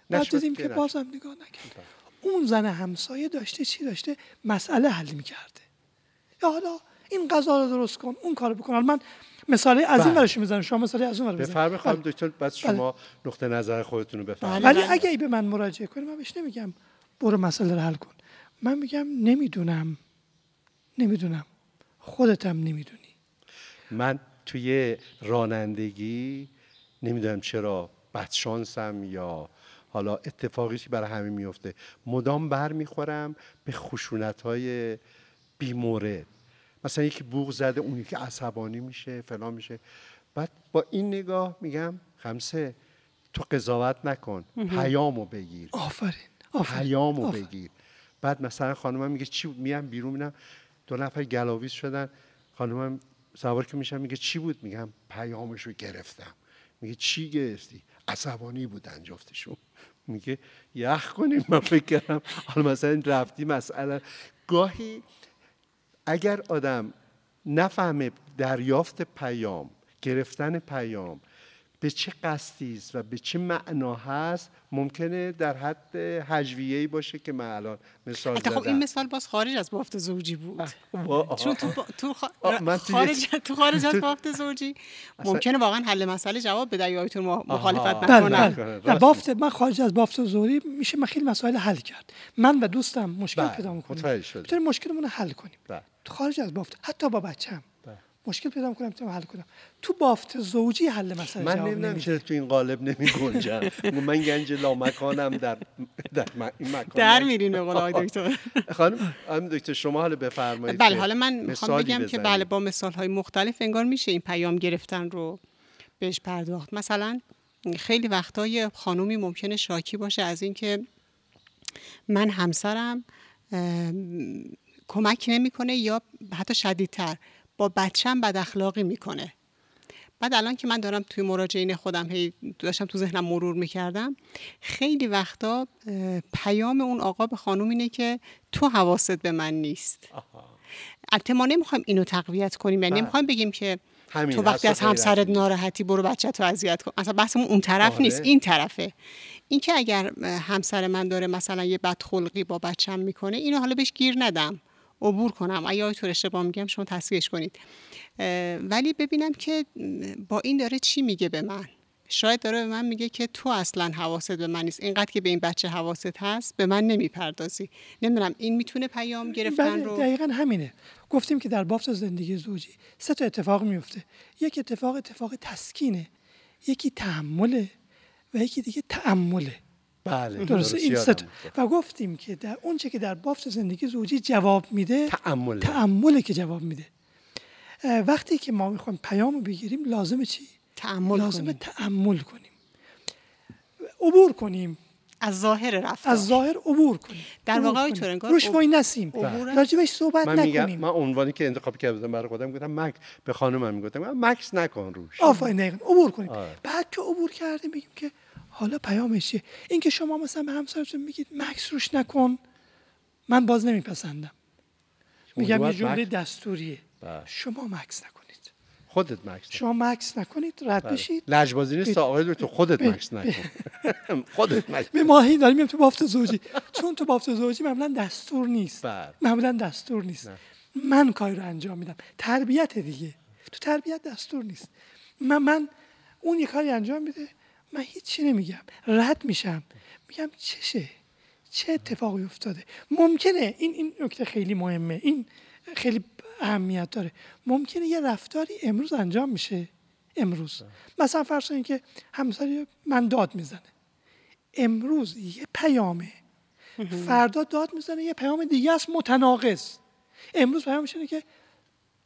بعد دیدیم که بازم نگاه نکرد. اون زن همسایه داشته چی داشته؟ مسئله حل می‌کرده. یا حالا این غذا رو درست کن اون کارو بکن. من مثالی از این بله. ورش می‌زنم شما مثالی از اون ور بفرمایید خانم بله. دکتر بس شما بله. نقطه نظر خودتون رو بفرمایید. ولی اگه ای به من مراجعه کنی من بهش نمیگم برو مسئله رو حل کن. من میگم نمی‌دونم. نمی‌دونم. خودتم نمی‌دونی. من توی رانندگی نمی‌دونم چرا بدشانسم یا حالا اتفاقی که برای همه میفته. مدام بر می‌خورم به خشونت های بیمورد. مثلا یکی بوغ زده اون که عصبانی میشه فلان میشه. بعد با این نگاه میگم خمسه تو قضاوت نکن پیامو بگیر. آفرین پیامو بگیر. بعد مثلا خانمم میگه چی بود؟ میام بیرون میرم دو نفر گلاویز شدن. خانمم سوار که میشم میگه چی بود؟ میگم پیامشو گرفتم. میگه چی گرفتی؟ عصبانی بودن جفتشون. میگه یخ کنیم. من فکر کردم حالا مثلا رفتی مسئله. گاهی اگر آدم نفهمه دریافت پیام گرفتن پیام به چه قصدی است و به چه معنا هست ممکنه در حد هجویه‌ای باشه که من الان مثال خب زدم این مثال باز خارج از بافت زوجی بود چون تو, با- تو, من تو خارج, تو خارج از تو- بافت زوجی ممکنه واقعا حل مسئله جواب بده یا آیتون مخالفت آها. بله نکنن کنه. بله راست نه بافت من خارج از بافت زوری میشه من خیلی مسائل حل کرد من و دوستم مشکل بله، پیدا می‌کنیم. می‌تونیم مشکلمون رو حل کنیم بله. تو خارج از بافت حتی با بچم بله. مشکل پیدا می‌کنم می‌تونم حل کنم. تو بافت زوجی حل مسئله من جواب نمی‌دونم چرا تو این قالب نمی گنجم من گنج لامکانم در, در م- این مکان در میرین به قول دکتر. *laughs* خانم خانم دکتر شما حالا بفرمایید بله که حالا من می‌خوام بگم که بزنید. بله با مثال های مختلف انگار میشه این پیام گرفتن رو بهش پرداخت. مثلا خیلی وقتای خانومی ممکنه شاکی باشه از اینکه من همسرم کمک نمی‌کنه یا حتی شدیدتر با بچم بد اخلاقی می‌کنه بعد الان که من دارم توی مراجعین خودم هی داشتم تو ذهنم مرور می‌کردم خیلی وقتا پیام اون آقا به خانوم اینه که تو حواست به من نیست البته ما نمی‌خوایم اینو تقویت کنیم یعنی بله. نمی‌خوایم بگیم که همین، تو وقتی از همسرت. ناراحتی برو بچه تو اذیت کن اصلا بحثمون اون طرف آره. نیست این طرفه اینکه اگر همسر من داره مثلا یه بدخلقی با بچم می‌کنه اینو حالا بهش گیر ندم عبور کنم. اگه آیتور اشتباه میگم شما تصحیحش کنید. ولی ببینم که با این داره چی میگه به من. شاید داره به من میگه که تو اصلا حواست به من نیست. اینقدر که به این بچه حواست هست به من نمی‌پردازی. نمی‌دونم این می‌تونه پیام گرفتن بله رو دقیقا همینه. گفتیم که در بافت زندگی زوجی سه تا اتفاق میفته یک اتفاق اتفاق تسکینه. یکی تحمله و یکی دیگه تعمله بله درسته این. افتاد. و گفتیم که در اون چه که در بافت زندگی زوجی جواب میده تعمله. تعمله که جواب میده وقتی که ما می‌خوایم پیام رو بگیریم لازمه چی تعمل لازمه کنیم. تعمل کنیم عبور کنیم از ظاهر رفتار از ظاهر عبور کنیم در واقع. آقای تورنگار روش وای نسیم عبور- راجبش صحبت من میگم نکنیم من عنوانی که انتخاب کردم برای خودم گفتم مکس به خانمم می‌گفتم گفتم مکس نکن روش آفرین عبور کنیم آره. بعد که عبور کردیم بگیم که حالا پیامش چیه؟ این که شما مثلا به همسرتون میگید مکس روش نکن من باز نمیپسندم. میگم یه جمله مکس- دستوریه. بله. شما مکس نکنید. خودت مکس. شما مکس نکنید رد بله. بشید. لجبازی نیست آقای دکتر خودت مکس نکن. *laughs* خودت مکس به ماهی داریم تو بافت زوجی. چون تو بافت زوجی معمولا دستور نیست. بله. معمولا دستور نیست. من کاری رو انجام میدم. تربیت دیگه. تو تربیت دستور نیست. من من اون یه کاری انجام میده من هیچی نمیگم. رد میشم. میگم چشه؟ چه اتفاقی افتاده؟ ممکنه این این نکته خیلی مهمه. این خیلی اهمیت داره. ممکنه یه رفتاری امروز انجام میشه. امروز. مثلا فرض کنید که همسری من داد می‌زنه. امروز یه پیامه. فردا داد می‌زنه یه پیام دیگه است متناقض. امروز پیامش اینه که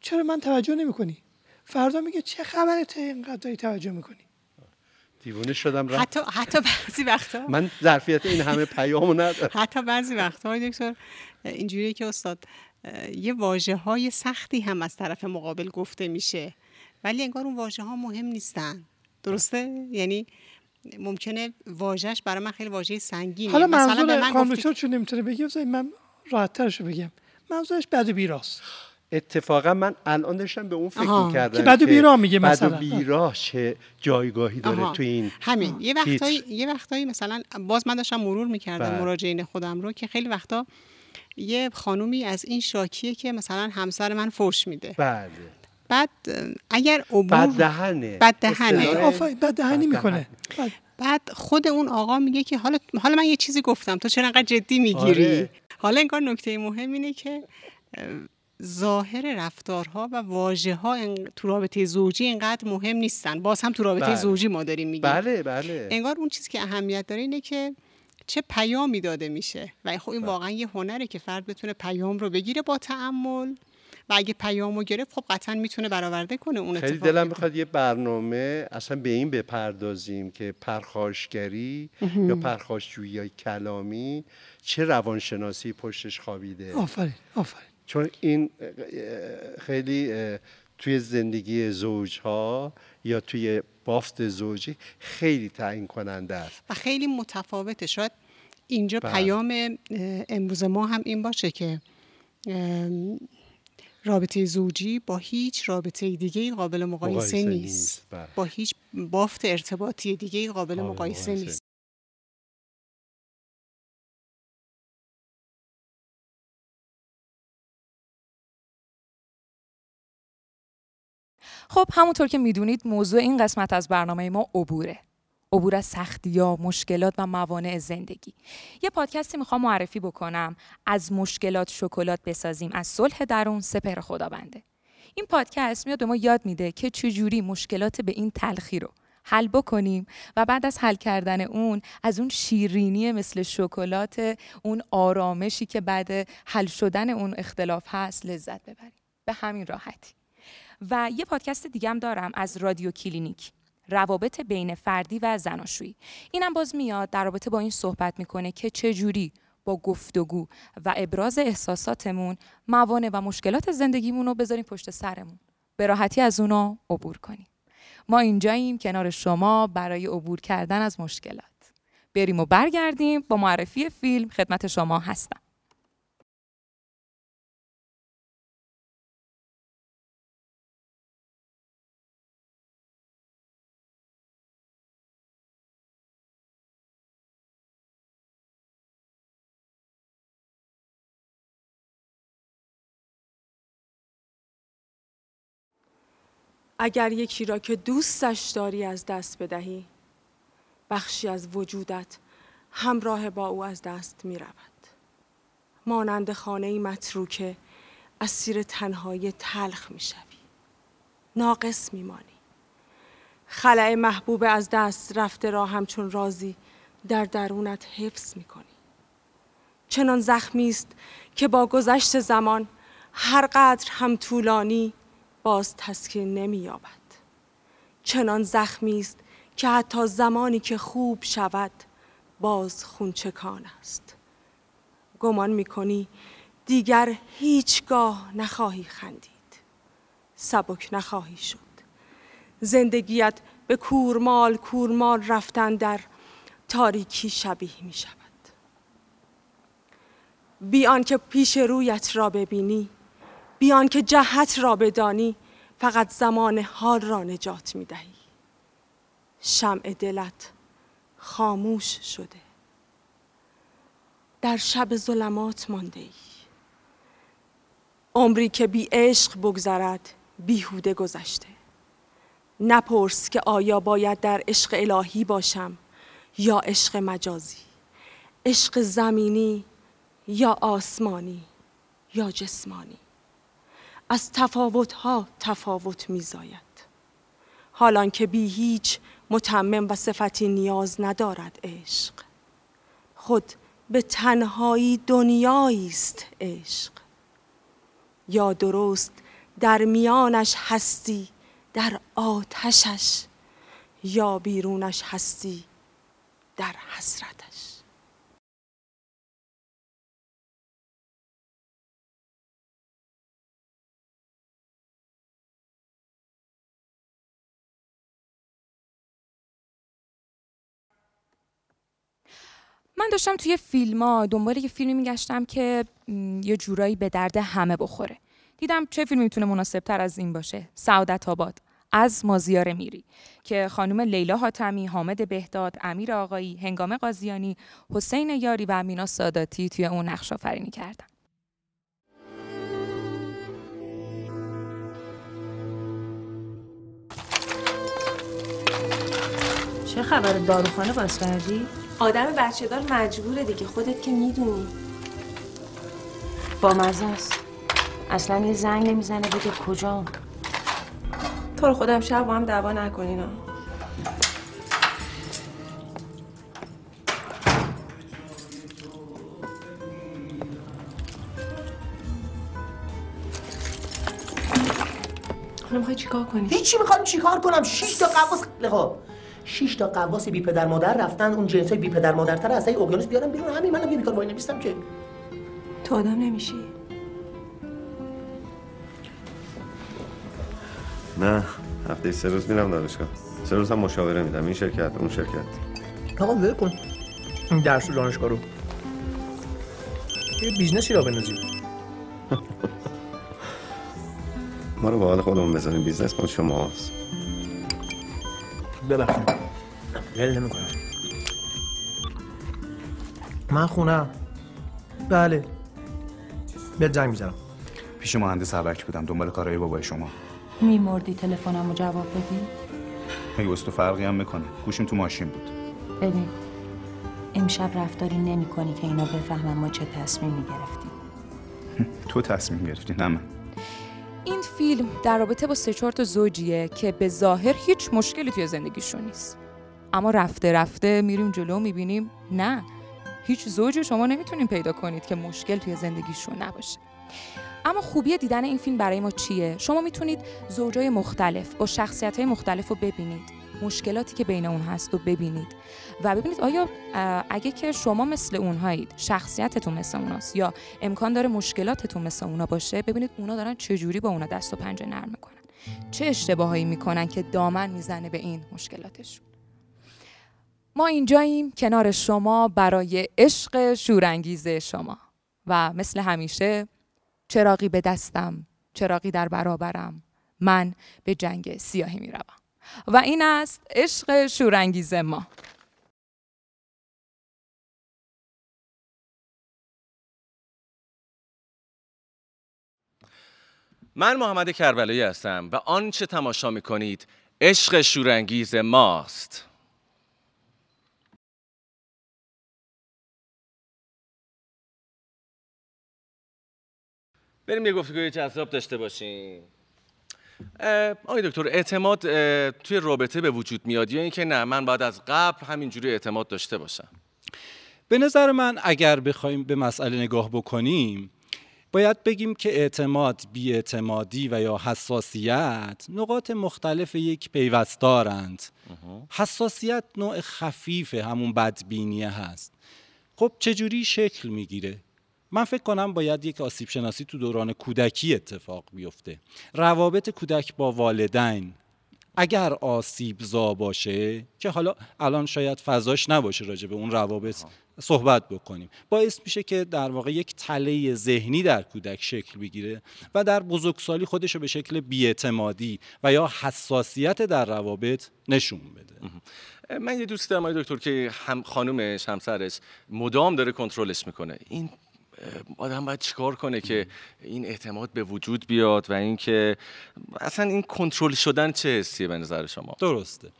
چرا من توجه نمی کنی فردا میگه چه خبرته اینقدر داری توجه می‌کنی؟ دیوونه شدم رفت. حتی حتی بعضی وقتا من ظرفیت این همه پیامو ندارم. حتی بعضی وقتا های دکتر اینجوریه که استاد یه واژه های سختی هم از طرف مقابل گفته میشه ولی انگار اون واژه ها مهم نیستن. درسته؟ یعنی ممکنه واژهش برای من خیلی واژه سنگینه. حالا مثلا به منظور من گفتی چون نمی‌تونه بذارید من راحت ترشو بگم. منظورش بد و بیراست. اتفاقا من الان داشتم به اون فکر آها. می‌کردم که بد و بیراه میگه مثلا. بد و بیراه چه جایگاهی داره آها. تو این همین یه. وقتایی یه وقتایی مثلا باز من داشتم مرور می‌کردم بله. مراجعین خودم رو که خیلی وقتا یه خانومی از این شاکیه که مثلا همسر من فوش میده بله بعد اگر عبور بد دهنه بد دهنه. بد دهنی می‌کنه بد- بعد خود اون آقا میگه که حالا حالا من یه چیزی گفتم تو چرا انقدر جدی می‌گیری آره. حالا انگار نکته مهم اینه که ظاهر رفتارها و واژه ها تو رابطه زوجی اینقدر مهم نیستن. باز هم تو رابطه بله. زوجی ما داریم میگیم. بله بله. انگار اون چیزی که اهمیت داره اینه که چه پیامی داده میشه. و خب بله. این واقعا یه هنره که فرد بتونه پیام رو بگیره با تعمل و اگه پیام رو گرفت خب قطعا می‌تونه برآورده کنه اون خیلی دلم می‌خواد یه برنامه اصلا به این بپردازیم که پرخاشگری یا پرخاشجویی کلامی چه روانشناسی پشتش خوابیده. آفرین آفرین. چون این خیلی توی زندگی زوجها یا توی بافت زوجی خیلی تعیین کننده است. و خیلی متفاوته. شاید اینجا بله. پیام امروز ما هم این باشه که رابطه زوجی با هیچ رابطه دیگه قابل مقایسه, نیست, بله. با هیچ بافت ارتباطی دیگه قابل مقایسه نیست. خب همونطور که می‌دونید موضوع این قسمت از برنامه ما عبوره. عبور از سختی ها، مشکلات و موانع زندگی. یه پادکستی می‌خوام معرفی بکنم. از مشکلات شکلات بسازیم. از صلح درون سپر خدا بنده. این پادکست میاد به ما یاد میده که چجوری مشکلات به این تلخی رو حل بکنیم و بعد از حل کردن اون از اون شیرینی مثل شکلات اون آرامشی که بعد حل شدن اون اختلاف هست لذت ببریم. به همین راحتی. و یه پادکست دیگه هم دارم از رادیو کلینیک. روابط بین فردی و زناشویی. اینم باز میاد در رابطه با این صحبت می‌کنه که چه جوری با گفتگو و ابراز احساساتمون موانع و مشکلات زندگیمون رو بذاریم پشت سرمون. به راحتی از اونا عبور کنیم. ما اینجاییم کنار شما برای عبور کردن از مشکلات. بریم و برگردیم با معرفی فیلم خدمت شما هستم. اگر یکی را که دوستش داری از دست بدهی بخشی از وجودت همراه با او از دست می رود. مانند خانه متروکه اسیر تنهایی تلخ می شوی. ناقص می مانی. خلع محبوب از دست رفته را همچون رازی در درونت حفظ می کنی. چنان زخمی است که با گذشت زمان هر قدر هم طولانی باز تسکین نمییابد. چنان زخمی است که حتی زمانی که خوب شود باز خونچکان است. گمان می‌کنی دیگر هیچگاه نخواهی خندید. سبک نخواهی شد. زندگیت به کورمال کورمال رفتن در تاریکی شبیه می شود بیان که پیش رویت را ببینی بیان که جهت را بدانی فقط زمان حال را نجات می دهی شمع دلت خاموش شده. در شب ظلمات مانده ای. عمری که بی عشق بگذرد بیهوده گذشته. نپرس که آیا باید در عشق الهی باشم یا عشق مجازی؟ عشق زمینی یا آسمانی یا جسمانی؟ از تفاوتها تفاوت میزاید. حالان که بی هیچ متمم و صفتی نیاز ندارد عشق. خود به تنهایی دنیایی است عشق. یا درست در میانش هستی در آتشش یا بیرونش هستی در حسرتش. من داشتم توی فیلم ها دنبال یه فیلمی میگشتم که یه جورایی به درد همه بخوره دیدم چه فیلمی می‌تونه مناسب تر از این باشه سعادت آباد از مازیار میری که خانم لیلا حاتمی، حامد بهداد، امیر آقایی، هنگام قاضیانی، حسین یاری و مینا ساداتی توی اون نقش آفرینی کردن. چه خبر داروخانه باز کردی؟ آدم بچه دار مجبوره دیگه خودت که می‌دونی. با مزاست اصلا یه زنگ نمی‌زنه بگه کجا. تو رو خودم شب با هم دعوا نکنینا. حالا می‌خوای چیکار کنی؟ هیچی می‌خوام چیکار کنم؟ شش تا قواس خب. 6 تا قواس بی پدر مادر رفتن اون جنسای بی پدر مادرتر از این اقیانوس بیارن بیرون. همین منم یه بیکار وای نمیستم که. تو آدم نمیشی. نه هفته سه روز میرم دانشگاه. سه روز هم مشاوره میدم. این شرکت اون شرکت. آقا ول کن. این درس دانشگاه رو. یه business ی راه بندازیم ما رو به حال خودمون بذارین business ما شماست. ببخشید. ول نمی‌کنم. من خونم بله. به جنگ می‌زنم. پیش مهندس حبک بودم دنبال کارهای بابای شما. میمردی تلفنمو جواب بدی؟ مگه تو فرقی هم می‌کنه. گوشیم تو ماشین بود. ببین امشب رفتاری نمی کنی که اینا بفهمن ما چه تصمیمی گرفتیم. تو تصمیم گرفتی نه من. فیلم در رابطه با سه چهار تا زوجیه که به ظاهر هیچ مشکلی توی زندگیشون نیست. اما رفته رفته میریم جلو می‌بینیم نه. هیچ زوجی شما نمی‌تونین پیدا کنید که مشکل توی زندگیشون نباشه. اما خوبی دیدن این فیلم برای ما چیه؟ شما می‌تونید زوجای مختلف با شخصیت های مختلف رو ببینید. مشکلاتی که بین اون هست رو ببینید. و ببینید آیا اگه که شما مثل اونهایید شخصیتتون مثل اوناست یا امکان داره مشکلاتتون مثل اونا باشه ببینید اونا دارن چجوری با اونا دست و پنجه نرم می‌کنن. چه اشتباهایی می‌کنن که دامن می‌زنه به این مشکلاتشون؟ ما اینجاییم کنار شما برای عشق شورانگیز شما. و مثل همیشه چراقی به دستم چراقی در برابرم من به جنگ سیاهی می روم. و این است عشق شورانگیز ما. من محمد کربلایی هستم و آنچه تماشا می کنید عشق شورانگیز ماست. بریم یه گفتگوی جذاب داشته باشیم. آقای دکتر اعتماد توی رابطه به وجود میاد یا اینکه نه من باید از قبل همینجوری اعتماد داشته باشم؟ به نظر من اگر بخوایم به مسئله نگاه بکنیم باید بگیم که اعتماد، بیاعتمادی و یا حساسیت نقاط مختلف یک پیوستارند. حساسیت نوع خفیف همون بدبینیه هست. خب چجوری شکل می‌گیره؟ من فکر کنم باید یک آسیب شناسی تو دوران کودکی اتفاق بیفته. روابط کودک با والدین. اگر آسیب زا باشه که حالا الان شاید فضاش نباشه راجع به اون روابط صحبت بکنیم. باعث میشه که در واقع یک تله ذهنی در کودک شکل بگیره و در بزرگسالی خودش رو به شکل بیاعتمادی و یا حساسیت در روابط نشون بده. من یه دوست دارم دکتر که هم خانومش همسرش مدام داره کنترلش می‌کنه. این آدم باید چیکار کنه که این اعتماد به وجود بیاد و اینکه اصلا این کنترل شدن چه حسیه به نظر شما؟ درسته.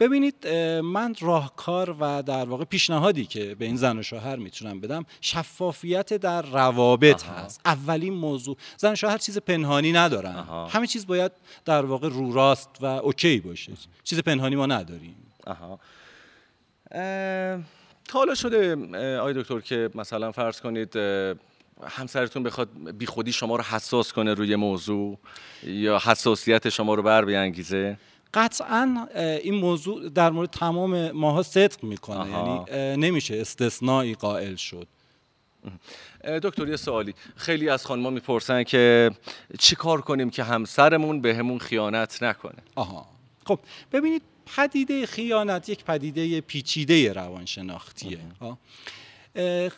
ببینید من راهکار و در واقع پیشنهادی که به این زن و شوهر می‌تونم بدم شفافیت در روابط هست. اولین موضوع زن و شوهر چیز پنهانی ندارن. همه چیز باید در واقع رو راست و اوکی باشه. چیز پنهانی ما نداریم. آها. تا حالا شده آقای دکتر که مثلا فرض کنید همسرتون بخواد بیخودی شما رو حساس کنه روی موضوع یا حساسیت شما رو بر بیانگیزه؟ قطعا این موضوع در مورد تمام ماها صدق می‌کنه. یعنی نمیشه استثنایی قائل شد. دکتر یه سوالی. خیلی از خانم‌ها می‌پرسن که چی کار کنیم که همسرمون به همون خیانت نکنه؟ آها. خب ببینید پدیده خیانت یک پدیده پیچیده روانشناختیه.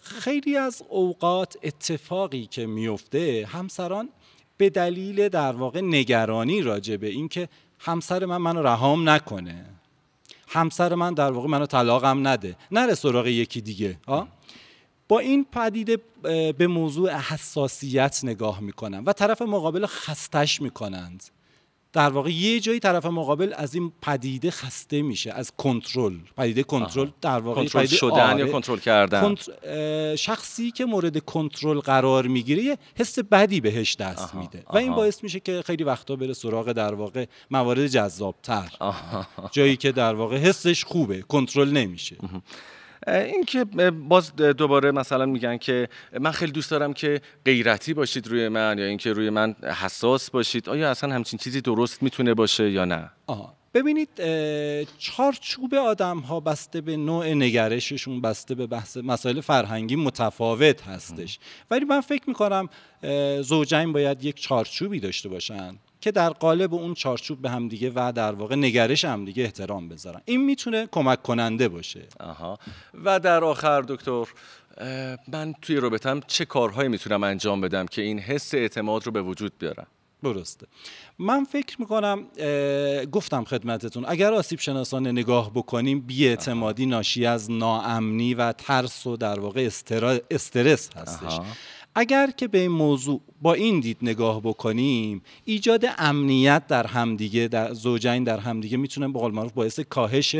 خیلی از اوقات اتفاقی که میفته همسران به دلیل در واقع نگرانی راجع به اینکه همسر من منو رهام نکنه. همسر من در واقع منو طلاقم نده. نره سراغ یکی دیگه. ها با این پدیده به موضوع حساسیت نگاه می‌کنن و طرف مقابل خستش می‌کنند. در واقع یه جایی طرف مقابل از این پدیده خسته میشه از کنترل. پدیده کنترل در واقع کنترل شدن یا آره. کنترل کردن؟ شخصی که مورد کنترل قرار می‌گیره یه حس بدی بهش دست میده و این باعث میشه که خیلی وقتا بره سراغ در واقع موارد جذابتر. جایی که در واقع حسش خوبه کنترل نمیشه. این که باز دوباره مثلا میگن که من خیلی دوست دارم که غیرتی باشید روی من یا اینکه روی من حساس باشید آیا اصلا همچین چیزی درست می‌تونه باشه یا نه؟ آه. ببینید چارچوب آدم ها بسته به نوع نگرششون بسته به بحث مسائل فرهنگی متفاوت هستش. ولی من فکر می‌کنم زوجین باید یک چارچوبی داشته باشن. که در قالب اون چارچوب به همدیگه و در واقع نگرش همدیگه احترام بذارن. این می‌تونه کمک کننده باشه. آها. و در آخر دکتر من توی رابطم چه کارهایی می‌تونم انجام بدم که این حس اعتماد رو به وجود بیارم درسته. من فکر می‌کنم گفتم خدمتتون اگر آسیب شناسانه نگاه بکنیم بیاعتمادی ناشی از ناامنی و ترس و در واقع استرس هستش. اگر که به این موضوع با این دید نگاه بکنیم ایجاد امنیت در همدیگه در زوجین در همدیگه می‌تونه به قول معروف باعث کاهش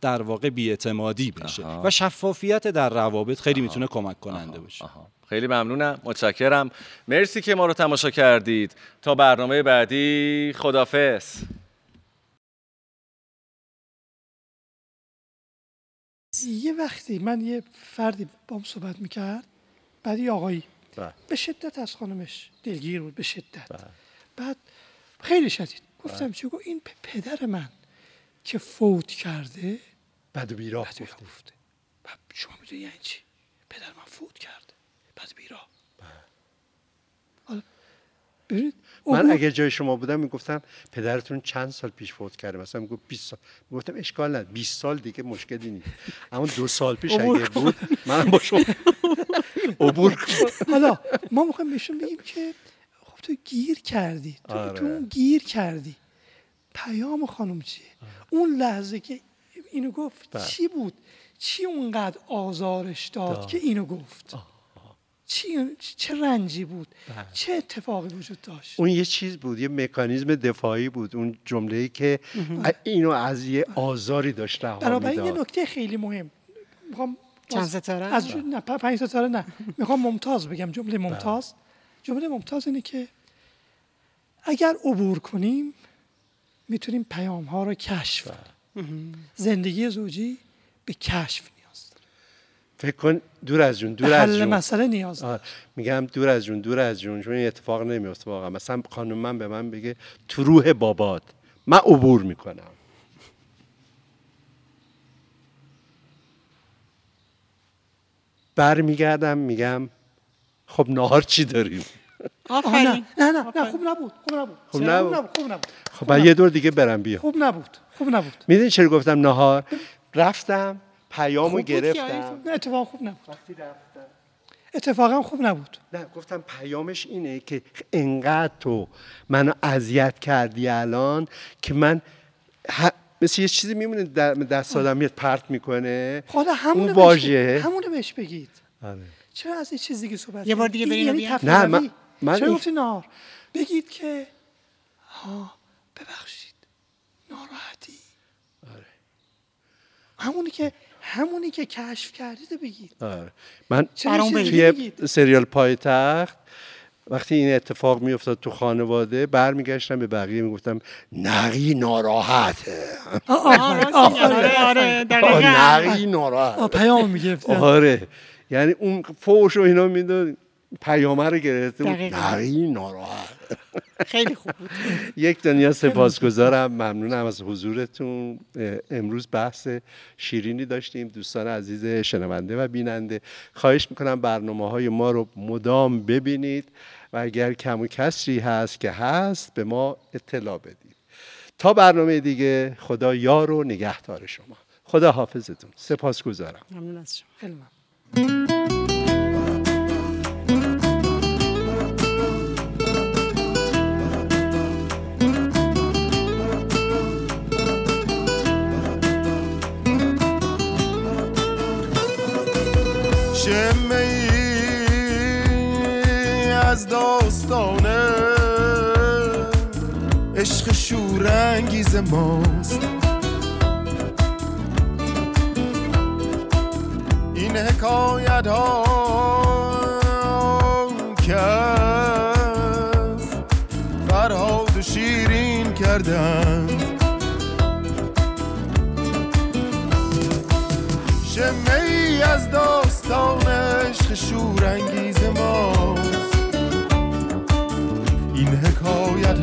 در واقع بیاعتمادی بشه و شفافیت در روابط خیلی می‌تونه کمک کننده باشه خیلی ممنونم. متشکرم. مرسی که ما رو تماشا کردید. تا برنامه بعدی. خدافظ یه وقتی من یه فردی بام صحبت می‌کرد بعد یه آقایی. بله. به شدت از خانمش دلگیر بود به شدت. بله. بعد خیلی شدید. گفتم بله. چه این پدر من که فوت کرده بعد بیراه گفته. بعد شما می‌دونی یعنی چی؟ پدر من فوت کرده. بعد بیراه. حالا ببینید من اگه جای شما بودم می‌گفتم پدرتون چند سال پیش فوت کرده؟ مثلا می‌گفت 20 سال. می‌گفتم اشکال نداره. 20 سال دیگه مشکلی نیست. اما دو سال پیش اگه بود منم با شما *laughs* عبور حالا ما می‌خوایم بهشون بگیم که خب تو گیر کردی. تو, آره. تو گیر کردی. پیام خانم چیه؟ اون لحظه که اینو گفت بله. چی بود؟ چی اونقدر آزارش داد که اینو گفت؟ چی چه رنجی بود؟ بله. چه اتفاقی وجود داشت؟ اون یه چیز بود یه مکانیزم دفاعی بود اون جمله که اینو از یه آزاری داشت رها بنابراین یه نکته خیلی مهم. می‌خوام چند ستاره؟ از نه پنج ستاره نه. می‌خوام ممتاز بگم جمله بله. ممتاز. جمله ممتاز اینه که اگر عبور کنیم می‌تونیم پیام ها رو کشف زندگی زوجی به کشف فکر کن دور از جون دور از جون. مسئله نیاز میگم دور از جون دور از جون چون این اتفاق نمیفته واقعا. مثلا خانم من به من بگه تو روح بابات. من عبور می‌کنم. برمیگردم میگم خب نهار چی داریم؟ آفرین. نه نه نه خوب نبود خوب نبود. خوب نبود. خوب نبود. خب یه دور دیگه برم بیا. خوب نبود. خوب نبود. می‌دونی چرا گفتم نهار؟ *laughs* رفتم پیامو گرفتم نه اتفاق خوب نبود. اتفاقا خوب نبود. نه گفتم پیامش اینه که انقدر تو منو اذیت کردی الان که من مثل یه چیزی میمونه در دست آدم میاد پرت می‌کنه. خدا همون واژه. همونو بهش بگید. آره. چرا از این چیز دیگه صحبت یه بار دیگه برین یعنی نه من, من چرا گفتی نار؟ بگید که ها ببخشید. ناراحتی. آره. همونی که همونی که کشف کردید بگید. آره. من توی سریال پایتخت وقتی این اتفاق میافتاد تو خانواده برمیگشتم به بقیه می‌گفتم نقی ناراحته. آره نقی ناراحت پیام می‌گرفت آره. یعنی اون فوش و اینا می‌داد پیامه رو گرفته بود. ناراحت خیلی خوب بود. یک دنیا سپاسگزارم. ممنونم از حضورتون. امروز بحث شیرینی داشتیم. دوستان عزیز شنونده و بیننده. خواهش می‌کنم برنامه های ما رو مدام ببینید و اگر کم و کسری هست که هست به ما اطلاع بدید. تا برنامه دیگه خدا یار و نگهدار شما. خدا حافظتون سپاسگزارم. ممنون از شما. خیلی از داستانه. عشق شورانگیز ماست. این حکایت ها که فرهاد شیرین کردن شمه ای از داستان عشق شورانگیز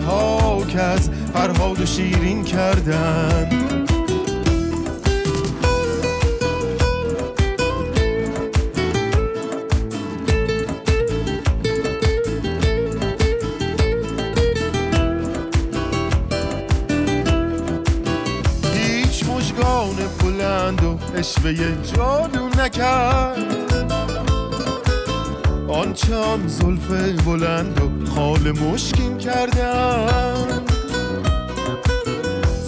ها که از فرهاد شیرین کردن. هیچ مشگان بلند و اشوه جادو نکرد. آن غنچه آن زلف بلند و خال مشکین کردن.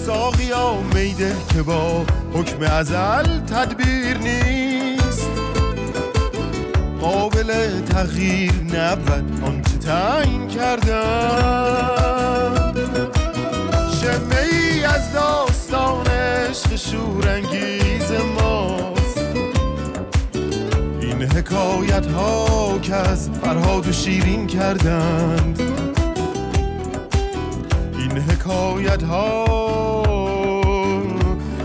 ساقیا میده که با حکم ازل تدبیر نیست. قابل تغییر نبود آنچه تعیین کردن. شمه ای از داستان عشق شورانگیز این حکایت ها که از فرهاد و شیرین کردند. این حکایت ها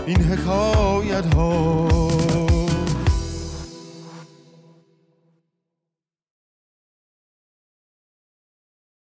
این حکایت ها